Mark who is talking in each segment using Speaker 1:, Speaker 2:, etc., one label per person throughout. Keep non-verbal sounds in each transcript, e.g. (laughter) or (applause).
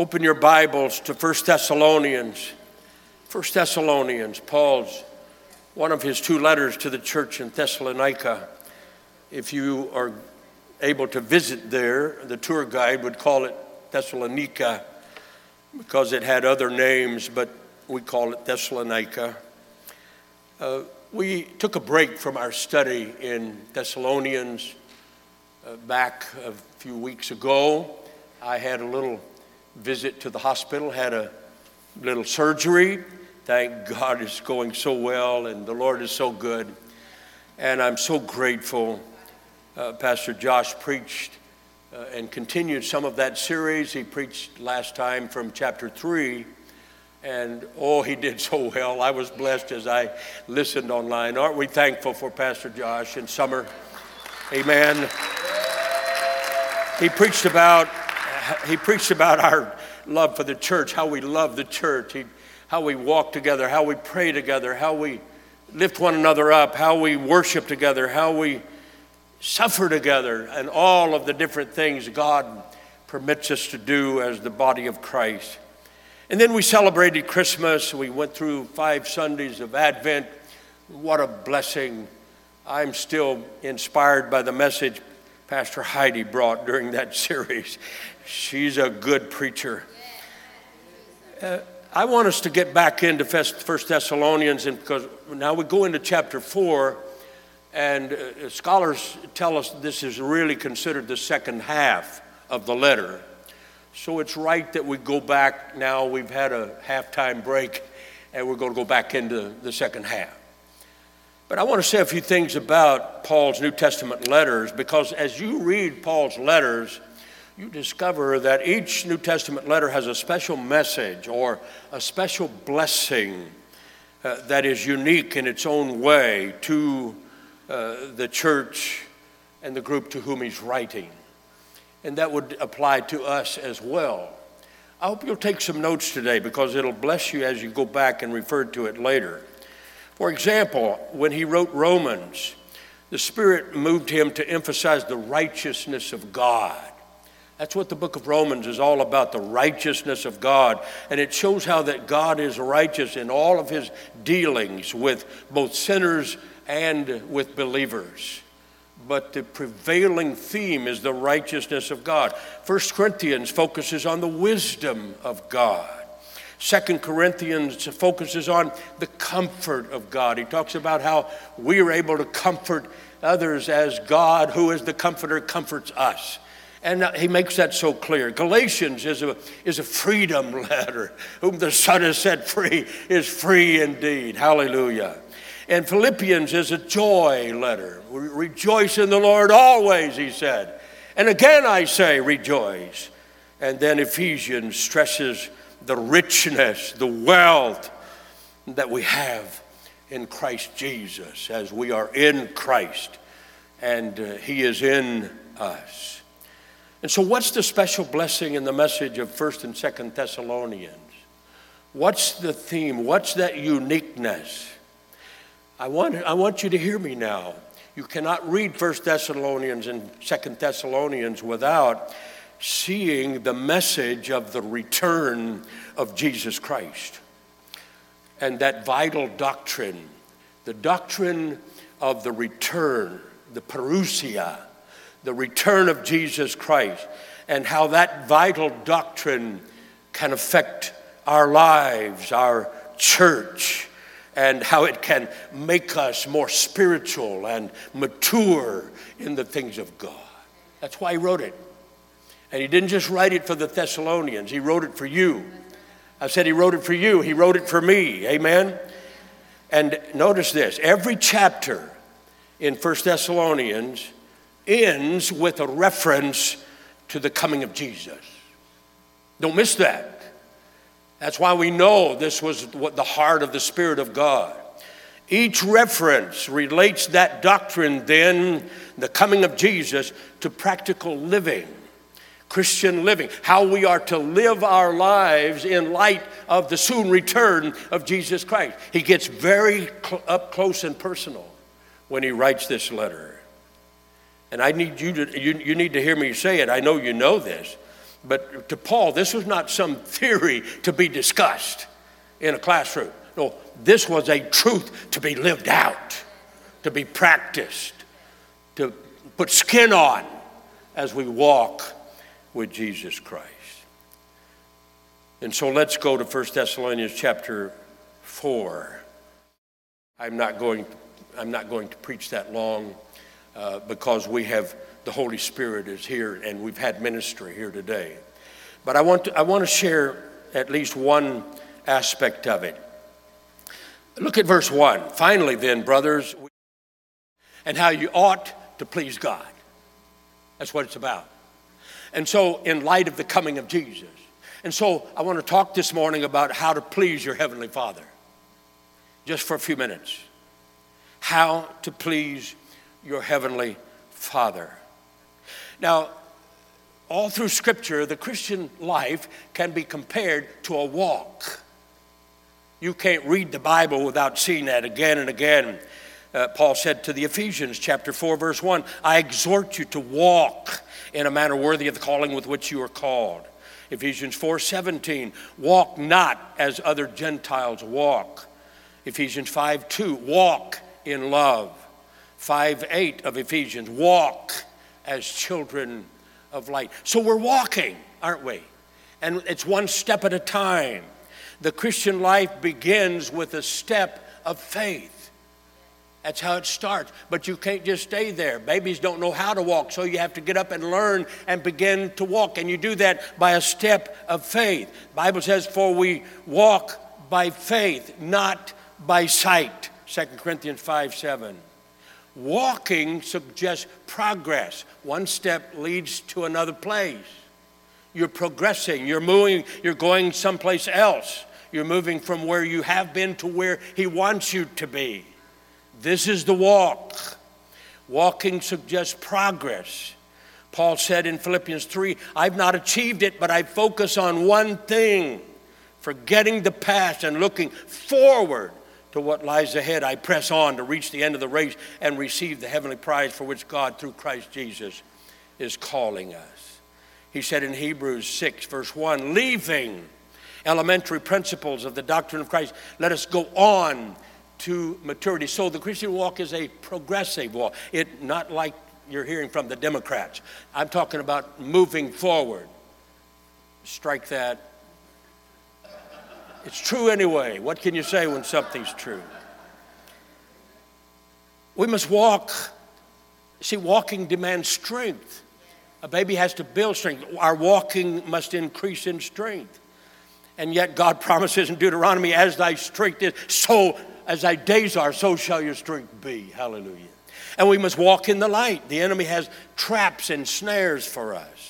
Speaker 1: Open your Bibles to 1 Thessalonians. 1 Thessalonians, Paul's one of his two letters to the church in Thessalonica. If you are able to visit there, the tour guide would call it Thessalonica because it had other names, but we call it Thessalonica. Uh, we took a break from our study in Thessalonians uh, back a few weeks ago. I had a little visit to the hospital, had a little surgery. Thank God it's going so well, and the Lord is so good. And I'm so grateful. Uh, Pastor Josh preached uh, and continued some of that series. He preached last time from chapter 3. And oh, he did (laughs) so well. I was blessed as I listened online. Aren't we thankful for Pastor Josh and Summer? Amen. He preached about he preached about our love for the church, how we love the church, he, how we walk together, how we pray together, how we lift one another up, how we worship together, how we suffer together, and all of the different things God permits us to do as the body of Christ. And then we celebrated Christmas. We went through five Sundays of Advent. What a blessing. I'm still inspired by the message Pastor Heidi brought during that (laughs) series. She's a good preacher. Uh, I want us to get back into First Thessalonians, and because now we go into chapter four, and uh, scholars tell us this is really considered the second half of the letter. So it's right that we go back now. We've had a halftime break, and we're going to go back into the second half. But I want to say a few things about Paul's New Testament letters because as you read Paul's letters, you discover that each New Testament letter has a special message or a special blessing uh, that is unique in its own way to uh, the church and the group to whom he's writing. And that would apply to us as well. I hope you'll take some notes today because it'll bless you as you go back and refer to it later. For example, when he wrote Romans, the Spirit moved him to emphasize the righteousness of God. That's what the book of Romans is all about, the righteousness of God. And it shows how that God is righteous in all of his dealings with both sinners and with believers. But the prevailing theme is the righteousness of God. First Corinthians focuses on the wisdom of God. Second Corinthians focuses on the comfort of God. He talks about how we are able to comfort others as God, who is the comforter, comforts us. And he makes that so clear. Galatians is a, is a freedom (laughs) letter. Whom the Son has set free is free indeed. Hallelujah. And Philippians is a joy letter. Rejoice in the Lord always, he said. And again I say, rejoice. And then Ephesians stresses the richness, the wealth that we have in Christ Jesus as we are in Christ and uh, He is in us. And so, what's the special blessing in the message of 1st and 2nd Thessalonians? What's the theme? What's that uniqueness? I want, I want you to hear me now. You cannot read 1st Thessalonians and 2nd Thessalonians without seeing the message of the return of Jesus Christ and that vital doctrine, the doctrine of the return, the parousia, the return of Jesus Christ, and how that vital doctrine can affect our lives, our church, and how it can make us more spiritual and mature in the things of God. That's why he wrote it. And he didn't just write it for the Thessalonians, he wrote it for you. I said he wrote it for you, he wrote it for me. Amen? And notice this every chapter in First Thessalonians ends with a reference to the coming of Jesus. Don't miss that. That's why we know this was what the heart of the Spirit of God. Each reference relates that doctrine, then, the coming of Jesus, to practical living. Christian living, how we are to live our lives in light of the soon return of Jesus Christ. He gets very cl- up close and personal when he writes this letter. And I need you to, you, you need to hear me say it. I know you know this, But to Paul, this was not some (laughs) theory to be discussed in a classroom. No, this was a truth to be lived out, to be practiced, to put skin on as we walk with Jesus Christ. And so let's go to 1 Thessalonians chapter 4. I'm not going, I'm not going to preach that long uh, because we have the Holy Spirit is here and we've had ministry here today. But I want to, I want to share at least one aspect of it. Look at verse 1. Finally, then, brothers, and how you ought to please God. That's what it's about. And so, in light of the coming of Jesus, and so I want to talk this morning about how to please your Heavenly Father, just for a few minutes. How to please your Heavenly Father. Now, all through Scripture, the Christian life can be compared to a walk. You can't read the Bible without seeing that again and again. Uh, Paul said to the Ephesians, chapter 4, verse 1, I exhort you to walk in a manner worthy of the calling with which you are called. Ephesians 4 17, walk not as other Gentiles walk. Ephesians 5 2, walk in love. 5 8 of Ephesians, walk as children of light. So we're walking, aren't we? And it's one step at a time. The Christian life begins with a step of faith. That's how it starts. But you can't just stay there. Babies don't know how to walk, so you have to get up and learn and begin to walk. And you do that by a step of faith. Bible says, "For we walk by faith, not by sight." 2 Corinthians 5 7. Walking suggests progress. One step leads to another place. You're progressing, you're moving, you're going someplace else. You're moving from where you have been to where He wants you to be. This is the walk. Walking suggests progress. Paul said in Philippians 3 I've not achieved it, but I focus on one thing, forgetting the past and looking forward to what lies ahead. I press on to reach the end of the race and receive the heavenly prize for which God, through Christ Jesus, is calling us. He said in Hebrews 6, verse 1 leaving elementary principles of the doctrine of Christ, let us go on to maturity. So the Christian walk is a progressive walk. It not like you're hearing from the Democrats. I'm talking about moving forward. Strike that it's true anyway. What can you say when something's true? We must walk. See, walking demands strength. A baby has to build strength. Our walking must increase in strength. And yet, God (laughs) promises in Deuteronomy, as thy strength is, so as thy days are, so shall your strength be. Hallelujah. And we must walk in the light. The enemy has traps and snares for us.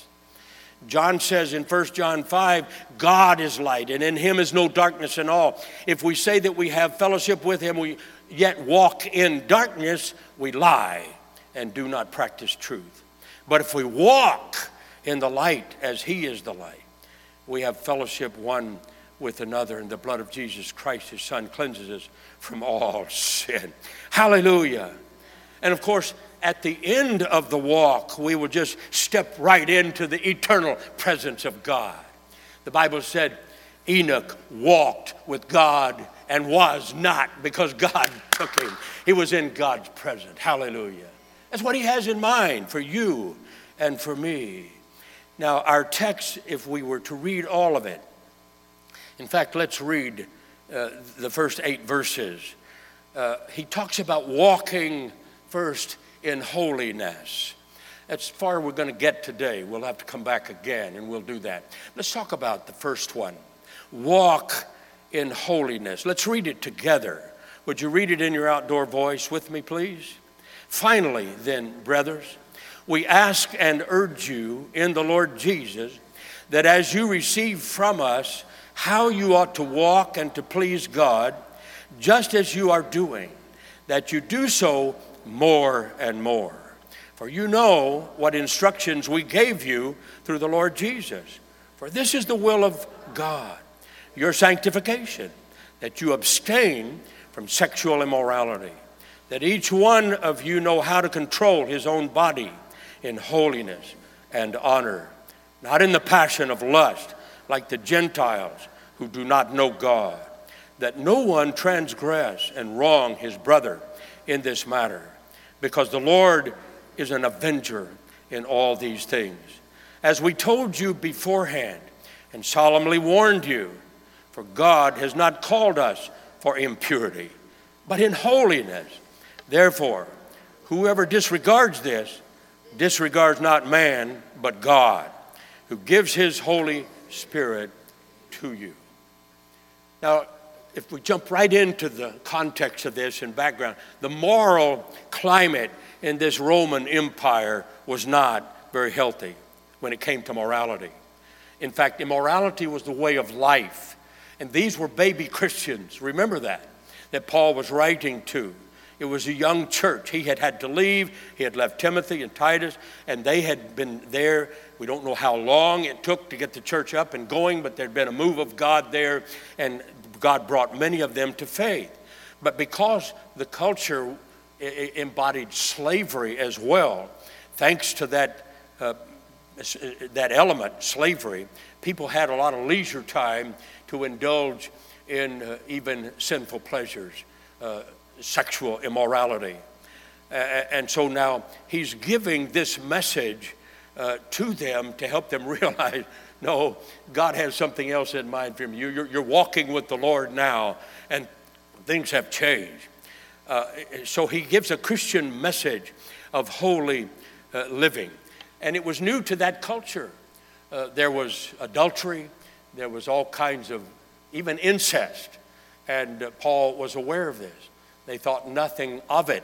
Speaker 1: John says in 1 John 5, God is light, and in him is no darkness at all. If we say that we have fellowship with him, we yet walk in darkness, we lie and do not practice truth. But if we walk in the light as he is the light, we have fellowship one with another, and the blood of Jesus Christ, his son, cleanses us from all (laughs) sin. Hallelujah. And of course, at the end of the walk, we will just step right into the eternal presence of God. The Bible said Enoch walked with God and was not because God (laughs) took him. He was in God's presence. Hallelujah. That's what he has in mind for you and for me. Now, our text, if we were to read all of it, in fact, let's read uh, the first eight verses. Uh, he talks about walking first in holiness. That's far we're going to get today. We'll have to come back again and we'll do that. Let's talk about the first one walk in holiness. Let's read it together. Would you read it in your outdoor voice with me, please? Finally, then, brothers, we ask and urge you in the Lord Jesus that as you receive from us how you ought to walk and to please God, just as you are doing, that you do so more and more. For you know what instructions we gave you through the Lord Jesus. For this is the will of God, your sanctification, that you abstain from sexual immorality, that each one of you know how to control his own body in holiness and honor not in the passion of lust, like the Gentiles who do not know God, that no one transgress and wrong his brother in this matter, because the Lord is an avenger in all these things. As we told you beforehand and solemnly warned you, for God has not called us for impurity, but in holiness. Therefore, whoever disregards this disregards not man, but God, who gives his Holy Spirit to you. Now, if we jump right into the context of this and background, the moral climate in this Roman Empire was not very healthy when it came to morality. In fact, immorality was the way of life. And these were baby Christians. Remember that, that Paul was writing to. It was a young church. He had had to leave. He had left Timothy and Titus, and they had been there. We don't know how long it took to get the church up and going, but there'd been a move of God there, and God brought many of them to faith. But because the culture embodied slavery as well, thanks to that, uh, that element, slavery, people had a lot of leisure time to indulge in uh, even sinful pleasures, uh, sexual immorality. and so now he's giving this message uh, to them to help them (laughs) realize no, God has something else in mind for you. You're, you're walking with the Lord now, and things have changed. Uh, so he gives a Christian message of holy uh, living. And it was new to that culture. Uh, there was adultery, there was all kinds of, even incest. And uh, Paul was aware of this. They thought nothing of it.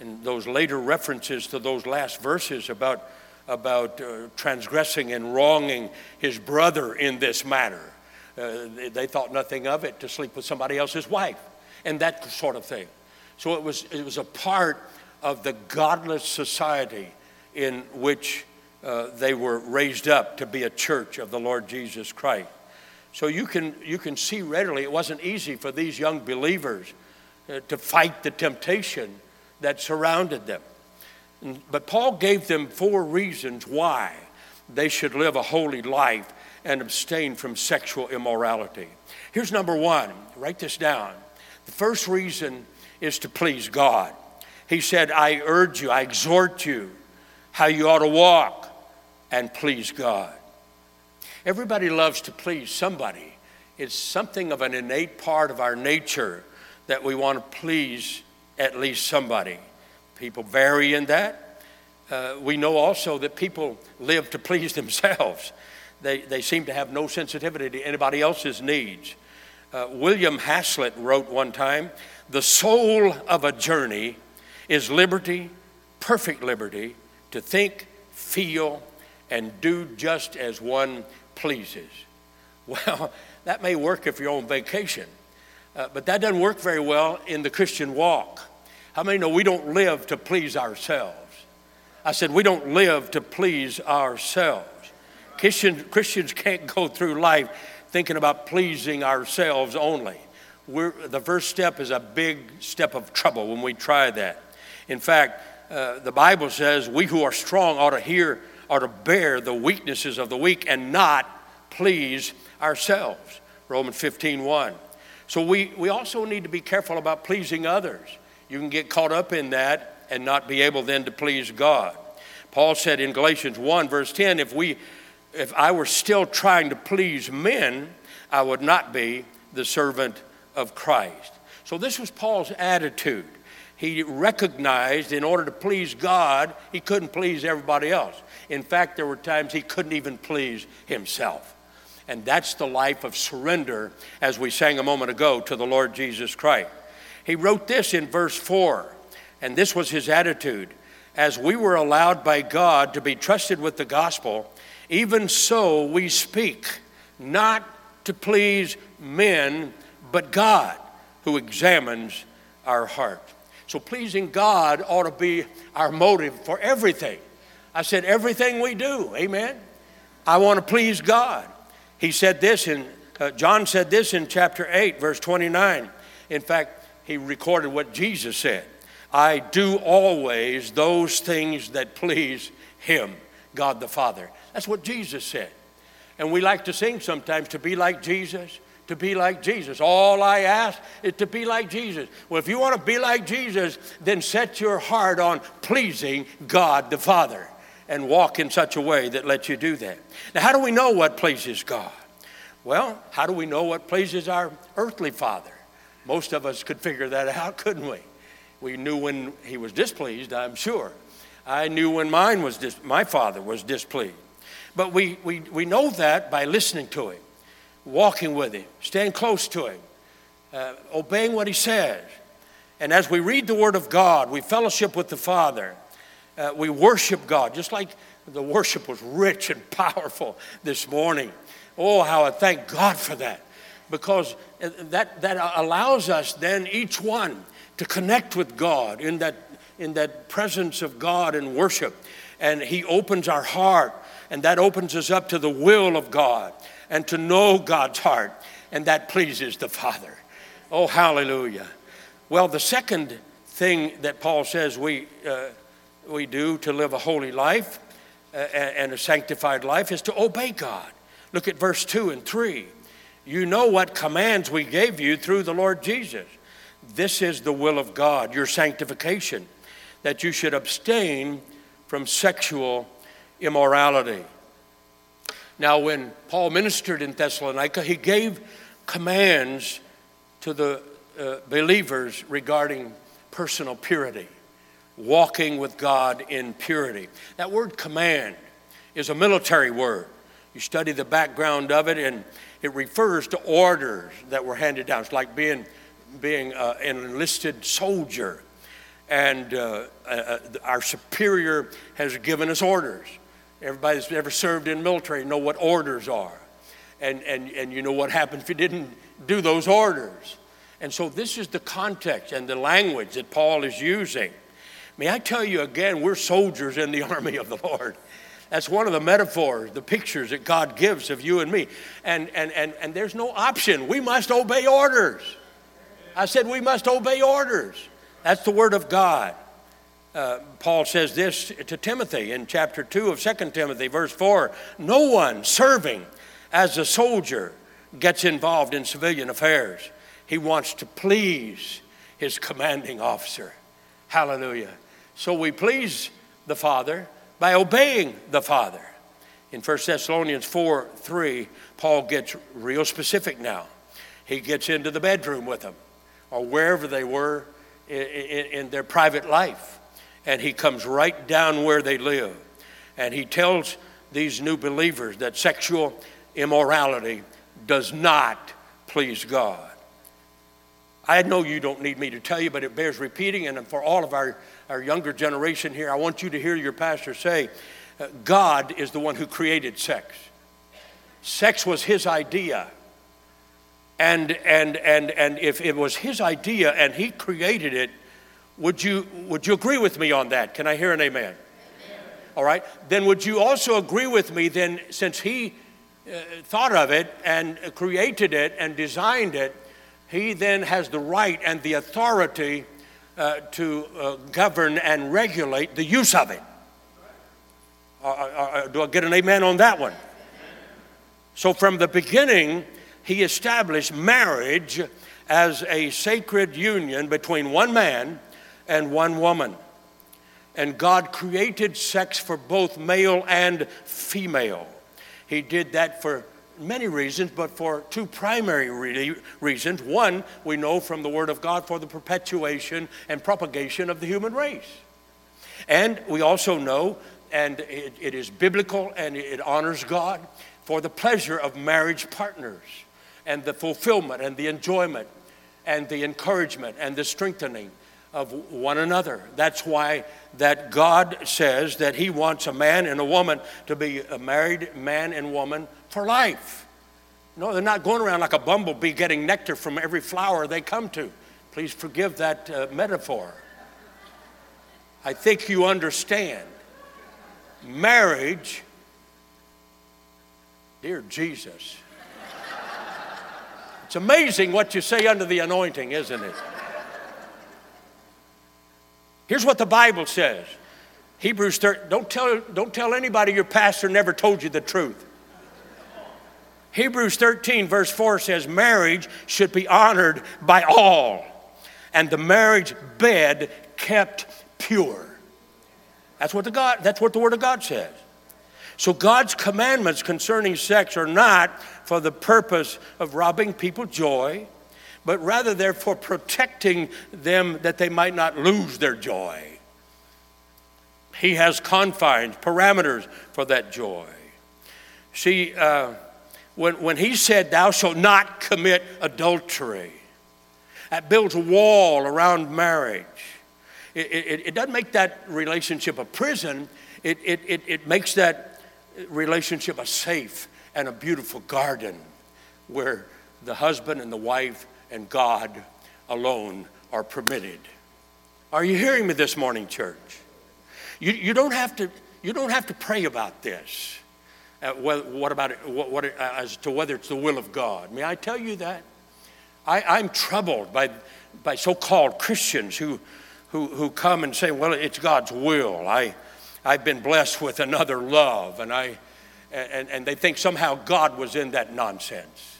Speaker 1: And those later references to those last verses about about uh, transgressing and wronging his brother in this matter. Uh, they, they, thought nothing of it to sleep with somebody else's wife and that sort of thing. So it was, it was a part of the godless society in which uh, they were raised up to be a church of the Lord Jesus Christ. So you can, you can see readily it wasn't easy for these young believers uh, to fight the temptation that surrounded them. But Paul gave them four reasons why they should live a holy life and abstain from sexual immorality. Here's number one write this down. The first reason is to please God. He said, I urge you, I exhort you how you ought to walk and please God. Everybody loves to please somebody. It's something of an innate part of our nature that we want to please at least somebody. People vary in that. Uh, we know also that people live to please (laughs) themselves. They, they seem to have no sensitivity to anybody else's needs. Uh, William Hazlitt wrote one time The soul of a journey is liberty, perfect liberty, to think, feel, and do just as one pleases. (laughs) Well, that may work if you're on vacation, uh, but that doesn't work very well in the Christian walk. How many know we don't live to please ourselves? I said, we don't live to please ourselves. Christian, Christians can't go through life thinking about pleasing ourselves only. We're, the first step is a big step of trouble when we try that. In fact, uh, the Bible says we who are strong ought to hear, ought to bear the weaknesses of the weak and not please ourselves. Romans 15 1. So we, we also need to be careful about pleasing others. You can get caught up in that and not be able then to please God. Paul said in Galatians 1, verse 10, if, we, if I were still trying to please men, I would not be the servant of Christ. So this was Paul's attitude. He recognized in order to please God, he couldn't please everybody else. In fact, there were times he couldn't even please himself. And that's the life of surrender, as we sang a moment ago, to the Lord Jesus Christ. He wrote this in verse 4, and this was his attitude. As we were allowed by God to be trusted with the gospel, even so we speak, not to please men, but God who examines our heart. So pleasing God ought to be our motive for everything. I said, everything we do, amen. I want to please God. He said this in, uh, John said this in chapter 8, verse 29. In fact, he recorded what Jesus said I do always those things that please him. God the Father. That's what Jesus said. And we like to sing sometimes to be like Jesus, to be like Jesus. All I ask is to be like Jesus. Well, if you want to be like Jesus, then set your heart on pleasing God the Father and walk in such a way that lets you do that. Now, how do we know what pleases God? Well, how do we know what pleases our earthly father? Most of us could figure that out, (laughs) couldn't we? We knew when he was displeased, I'm sure. I knew when mine was dis- my father was displeased. But we, we, we know that by listening to him, walking with him, staying close to him, uh, obeying what he says. And as we read the Word of God, we fellowship with the Father, uh, we worship God, just like the worship was rich and (laughs) powerful this morning. Oh, how I thank God for that. Because that, that allows us then, each one, to connect with God in that, in that presence of God and worship. And He opens our heart and that opens us up to the will of God and to know God's heart, and that pleases the Father. Oh, hallelujah. Well, the second thing that Paul says we, uh, we do to live a holy life uh, and a sanctified life is to obey God. Look at verse 2 and 3. You know what commands we gave you through the Lord Jesus. This is the will of God, your sanctification, that you should abstain from sexual immorality. Now, when Paul ministered in Thessalonica, he gave commands to the uh, believers regarding personal purity, walking with God in purity. That word command is a military word. You study the background of it, and it refers to orders that were handed down. It's like being, being uh, an enlisted soldier, and uh, uh our superior has given us orders. Everybody that's ever served in military know what orders are. And, and, and you know what happens if you didn't do those orders. And so this is the context and the language that Paul is using. May I tell you again, we're soldiers in the (laughs) army of the Lord. That's one of the metaphors, the pictures that God gives of you and me. And, and, and, and there's no option. We must obey orders. I said we must obey orders. That's the word of God. Uh, Paul says this to Timothy in chapter 2 of 2 Timothy, verse 4 No one serving as a soldier gets involved in civilian affairs. He wants to please his commanding officer. Hallelujah. So we please the Father by obeying the Father. In 1 Thessalonians 4 3, Paul gets real specific now. He gets into the bedroom with them or wherever they were in, in, in their private life and he comes right down where they live. And he tells these new believers that sexual immorality does not please God. I know you don't need me to tell you, but it bears repeating. And for all of our, our younger generation here, I want you to hear your pastor say uh, God is the one who created sex. Sex was his idea. And, and, and, and if it was his idea and he created it, would you, would you agree with me on that? Can I hear an amen? amen. All right. Then would you also agree with me then, since he uh, thought of it and created it and designed it, he then has the right and the authority uh, to uh, govern and regulate the use of it. Uh, uh, uh, do I get an amen on that one? So, from the beginning, he established marriage as a sacred union between one man and one woman. And God created sex for both male and female. He did that for many reasons, but for two primary re- reasons. One, we know from the Word of God for the perpetuation and propagation of the human race. And we also know, and it, it is biblical and it honors God, for the pleasure of marriage partners and the fulfillment and the enjoyment and the encouragement and the strengthening of one another. That's why that God says that he wants a man and a woman to be a married man and woman for life. No, they're not going around like a bumblebee getting nectar from every flower they come to. Please forgive that uh, metaphor. I think you understand. Marriage, dear Jesus. It's amazing what you say under the anointing, isn't it? Here's what the Bible says Hebrews 13, don't tell, don't tell anybody your pastor never told you the truth. Hebrews 13, verse 4 says, Marriage should be honored by all, and the marriage bed kept pure. That's what the, God, that's what the Word of God says. So God's commandments concerning sex are not for the purpose of robbing people joy, but rather they're for protecting them that they might not lose their joy. He has confines, parameters for that joy. See, uh, when, when he said, Thou shalt not commit adultery, that builds a wall around marriage. It, it, it doesn't make that relationship a prison, it, it, it, it makes that relationship a safe and a beautiful garden where the husband and the wife and God alone are permitted. Are you hearing me this morning, church? You, you, don't, have to, you don't have to pray about this. Uh, what, what, about it, what, what, uh, as to whether it's the will of God? May I tell you that? I, I'm troubled by, by so called Christians who, who, who come and say, well, it's God's will. I, I've been blessed with another love, and, I, and, and they think somehow God was in that nonsense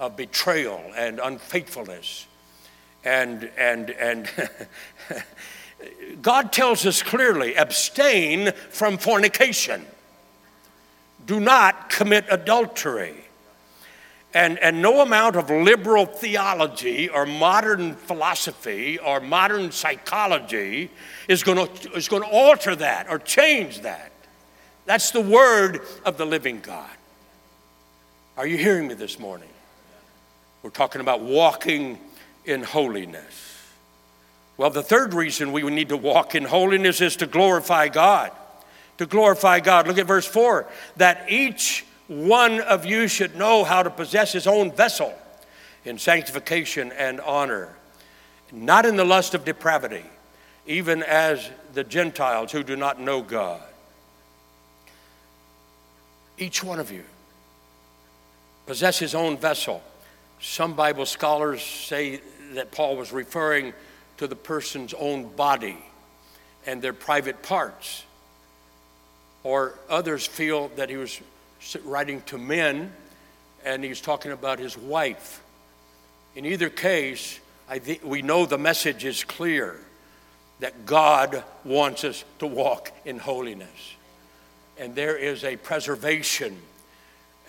Speaker 1: of betrayal and unfaithfulness. And, and, and (laughs) God tells us clearly abstain from fornication, do not commit adultery. And, and no amount of liberal theology or modern philosophy or modern psychology is going to is going to alter that or change that. That's the word of the living God. Are you hearing me this morning? We're talking about walking in holiness. Well, the third reason we need to walk in holiness is to glorify God. To glorify God. Look at verse 4 that each one of you should know how to possess his own vessel in sanctification and honor, not in the lust of depravity, even as the Gentiles who do not know God. Each one of you possess his own vessel. Some Bible scholars say that Paul was referring to the person's own body and their private parts. Or others feel that he was writing to men and he's talking about his wife. In either case, I think we know the message is clear that God wants us to walk in holiness. And there is a preservation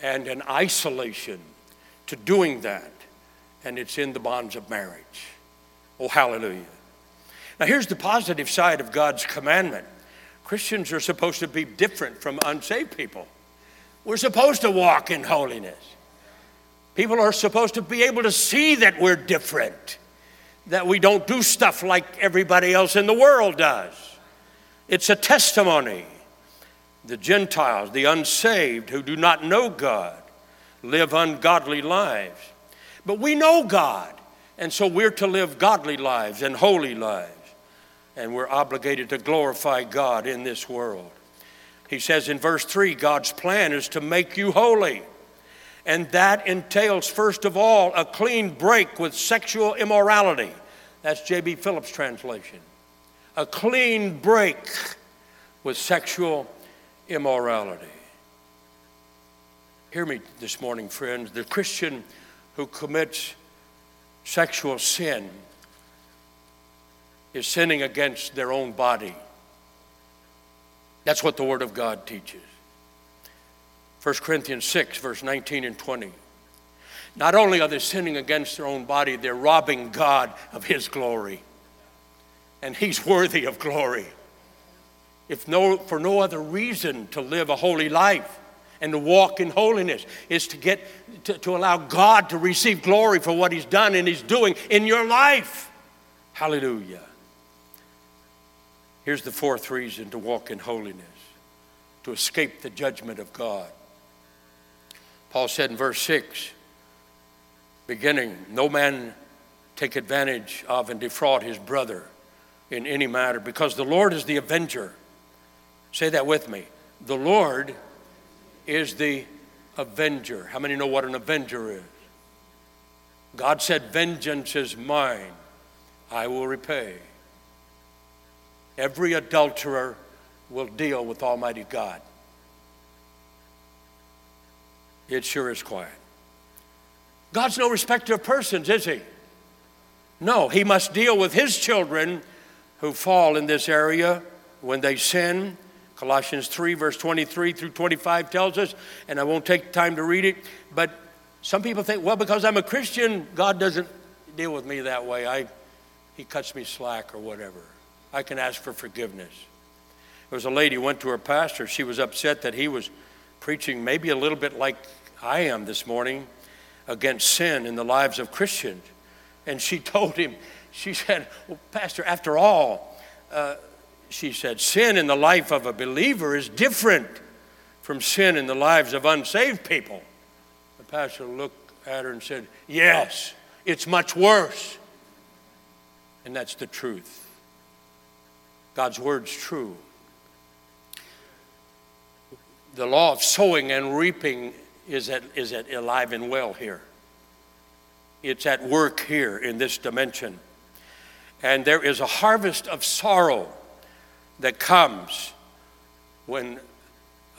Speaker 1: and an isolation to doing that, and it's in the bonds of marriage. Oh, hallelujah. Now, here's the positive side of God's commandment Christians are supposed to be different from unsaved people. We're supposed to walk in holiness. People are supposed to be able to see that we're different, that we don't do stuff like everybody else in the world does. It's a testimony. The Gentiles, the unsaved who do not know God, live ungodly lives. But we know God, and so we're to live godly lives and holy lives. And we're obligated to glorify God in this world. He says in verse 3 God's plan is to make you holy. And that entails, first of all, a clean break with sexual immorality. That's J.B. Phillips' translation. A clean break with sexual immorality. Hear me this morning, friends. The Christian who commits sexual sin is sinning against their own body. That's what the Word of God teaches. 1 Corinthians 6, verse 19 and 20. Not only are they sinning against their own body, they're robbing God of His glory. And He's worthy of glory. If no, for no other reason to live a holy life and to walk in holiness is to get to, to allow God to receive glory for what He's done and He's doing in your life. Hallelujah. Here's the fourth reason to walk in holiness to escape the judgment of God. Paul said in verse 6, beginning, no man take advantage of and defraud his brother in any matter, because the Lord is the avenger. Say that with me. The Lord is the avenger. How many know what an avenger is? God said, Vengeance is mine, I will repay. Every adulterer will deal with Almighty God. It sure is quiet. God's no respecter of persons, is He? No, He must deal with His children who fall in this area when they sin. Colossians 3, verse 23 through 25 tells us, and I won't take time to read it, but some people think, well, because I'm a Christian, God doesn't deal with me that way. I, he cuts me slack or whatever. I can ask for forgiveness. There was a lady who went to her pastor. She was upset that he was preaching maybe a little bit like I am this morning against sin in the lives of Christians. And she (laughs) told him, she said, Well, Pastor, after all, uh, she said, sin in the life of a believer is different from sin in the lives of unsaved people. The pastor looked at her and said, Yes, it's much worse. And that's the truth. God's word's true. The law of sowing and reaping is, at, is at alive and well here. It's at work here in this dimension. And there is a harvest of sorrow that comes when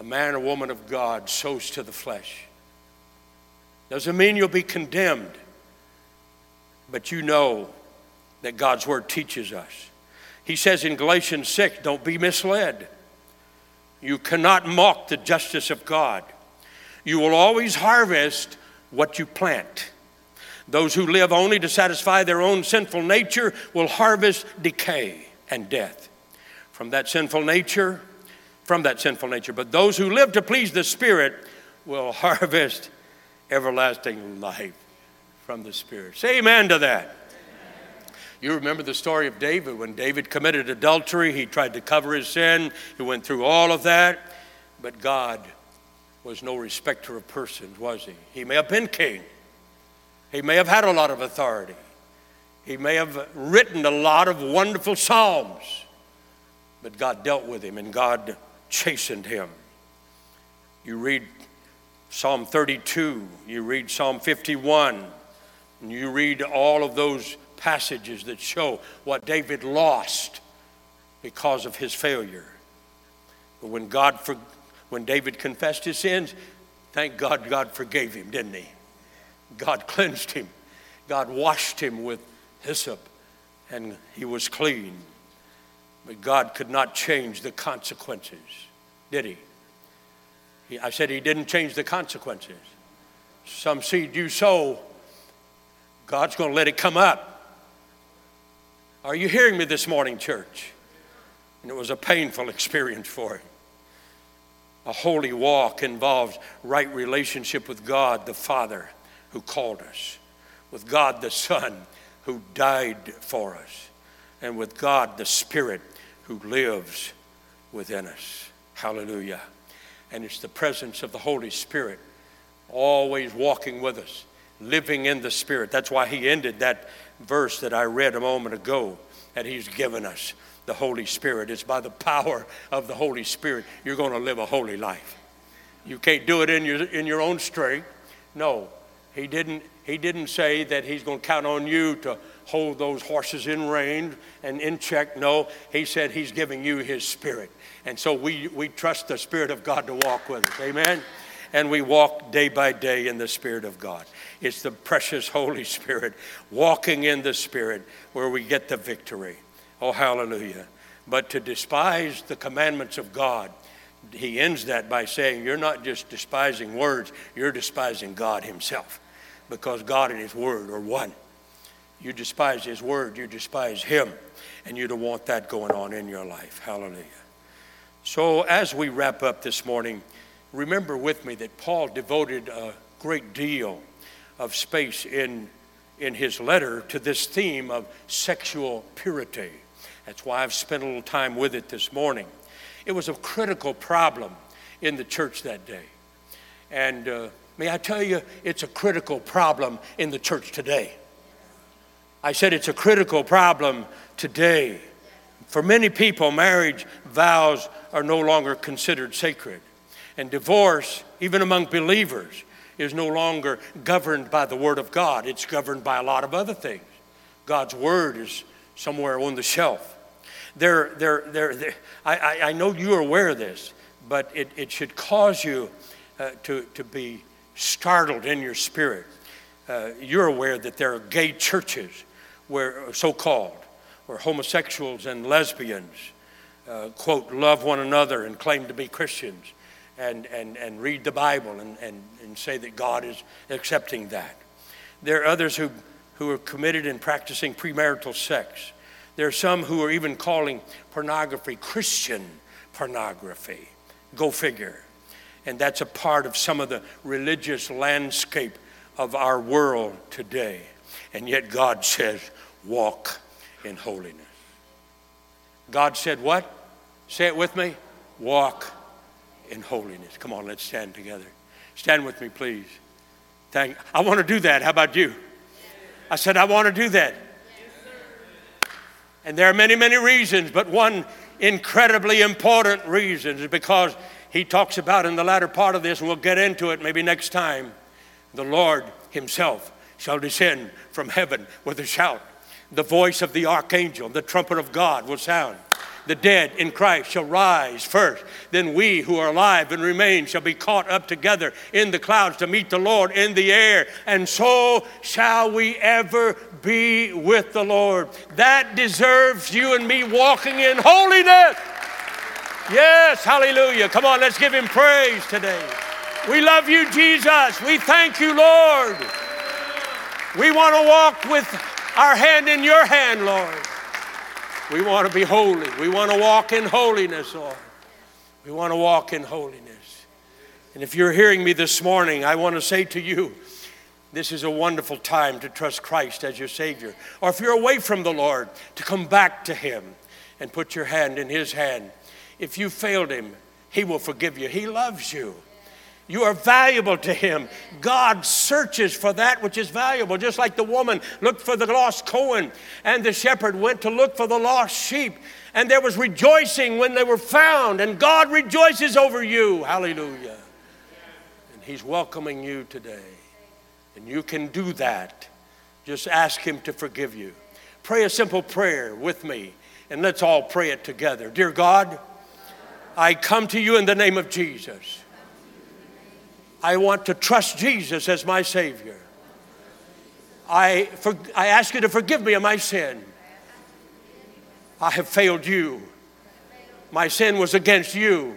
Speaker 1: a man or woman of God sows to the flesh. Doesn't mean you'll be condemned, but you know that God's word teaches us. He says in Galatians 6 don't be misled. You cannot mock the justice of God. You will always harvest what you plant. Those who live only to satisfy their own sinful nature will harvest decay and death. From that sinful nature, from that sinful nature. But those who live to please the Spirit will (laughs) harvest everlasting life from the Spirit. Say amen to that. You remember the story of David. When David committed adultery, he tried to cover his sin. He went through all of that. But God was no respecter of persons, was he? He may have been king, he may have had a lot of authority, he may have written a lot of wonderful psalms, but God dealt with him and God chastened him. You read Psalm 32, you read Psalm 51, and you read all of those passages that show what David lost because of his failure. But when God for, when David confessed his sins, thank God God forgave him, didn't he? God (laughs) cleansed him. God washed him with hyssop and he was clean. But God could not change the consequences, did he? he I said he didn't change the consequences. Some seed you sow, God's going to let it come up. Are you hearing me this morning, church? And it was a painful (laughs) experience for him. A holy walk involves right relationship with God the Father who called us, with God the Son who died for us, and with God the Spirit who lives within us. Hallelujah. And it's the presence of the Holy Spirit always walking with us, living in the Spirit. That's why he ended that verse that I read a moment ago that he's given us the Holy Spirit. It's by the power of the Holy Spirit you're going to live a holy life. You can't do it in your, in your own strength. No, he didn't, he didn't say that he's going to count on you to hold those horses in rein and in check. No, he said he's giving you his spirit. And so we, we trust the Spirit of God to walk with us. Amen? And we walk day by day in the Spirit of God. It's the precious Holy Spirit walking in the Spirit where we get the victory. Oh, hallelujah. But to despise the commandments of God, he ends that by saying, You're not just despising words, you're despising God Himself. Because God and His Word are one. You despise His Word, you despise Him, and you don't want that going on in your life. Hallelujah. So, as we wrap up this morning, remember with me that Paul devoted a great deal of space in, in his letter to this theme of sexual purity. That's why I've spent a little time with it this morning. It was a critical problem in the church that day. And uh, may I tell you, it's a critical problem in the church today. I said it's a critical problem today. For many people, marriage vows are no longer considered sacred. And divorce, even among believers, is no longer governed by the Word of God. It's governed by a lot of other things. God's Word is somewhere on the shelf. They're, they're, they're I, I, I know you're aware of this, but it, it should cause you uh, to, to be startled in your spirit. Uh, you're aware that there are gay churches where, so called, where homosexuals and lesbians, uh, quote, love one another and claim to be Christians and, and, and read the Bible and, and, and say that God is accepting that. There are others who, who are committed in practicing premarital sex. There are some who are even calling pornography Christian pornography. Go figure. And that's a part of some of the religious landscape of our world today. And yet God says, walk in holiness. God said, What? Say it with me. Walk in holiness. Come on, let's stand together. Stand with me, please. Thank I want to do that. How about you? I said, I want to do that. And there are many, many reasons, but one incredibly important reason is because he talks about in the latter part of this, and we'll get into it maybe next time. The Lord Himself shall descend from heaven with a shout. The voice of the archangel, the trumpet of God will sound the dead in Christ shall rise first. Then we who are alive and remain shall be caught up together in the clouds to meet the Lord in the air. And so shall we ever be with the Lord. That deserves you and me walking in holiness. Yes, hallelujah. Come on, let's give him praise today. We love you, Jesus. We thank you, Lord. We want to walk with our hand in your hand, Lord. We want to be holy. We want to walk in holiness, Lord. We want to walk in holiness. And if you're hearing me this morning, I want to say to you, this is a wonderful time to trust Christ as your Savior. Or if you're away from the Lord, to come back to Him and put your hand in His hand. If you failed Him, He will forgive you. He loves you. You are valuable to Him. God searches for that which is valuable, just like the woman looked for the lost coin, and the shepherd went to look for the lost sheep. And there was rejoicing when they were found, and God rejoices over you. Hallelujah. And He's welcoming you today. And you can do that. Just ask Him to forgive you. Pray a simple prayer with me, and let's all pray it together. Dear God, I come to you in the name of Jesus. I want to trust Jesus as my Savior. I, for, I ask you to forgive me of my sin. I have failed you. My sin was against you.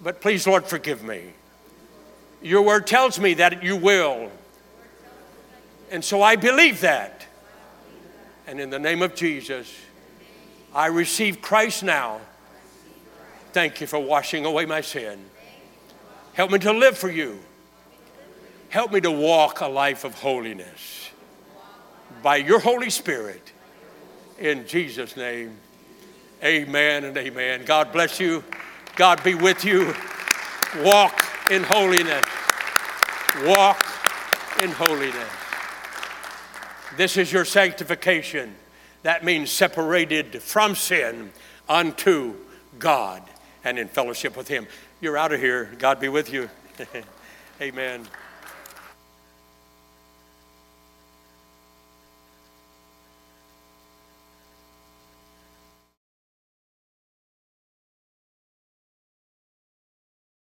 Speaker 1: But please, Lord, forgive me. Your word tells me that you will. And so I believe that. And in the name of Jesus, I receive Christ now. Thank you for washing away my sin. Help me to live for you. Help me to walk a life of holiness by your Holy Spirit. In Jesus' name, amen and amen. God bless you. God be with you. Walk in holiness. Walk in holiness. This is your sanctification. That means separated from sin unto God and in fellowship with Him. You're out of here. God be with you. (laughs) Amen.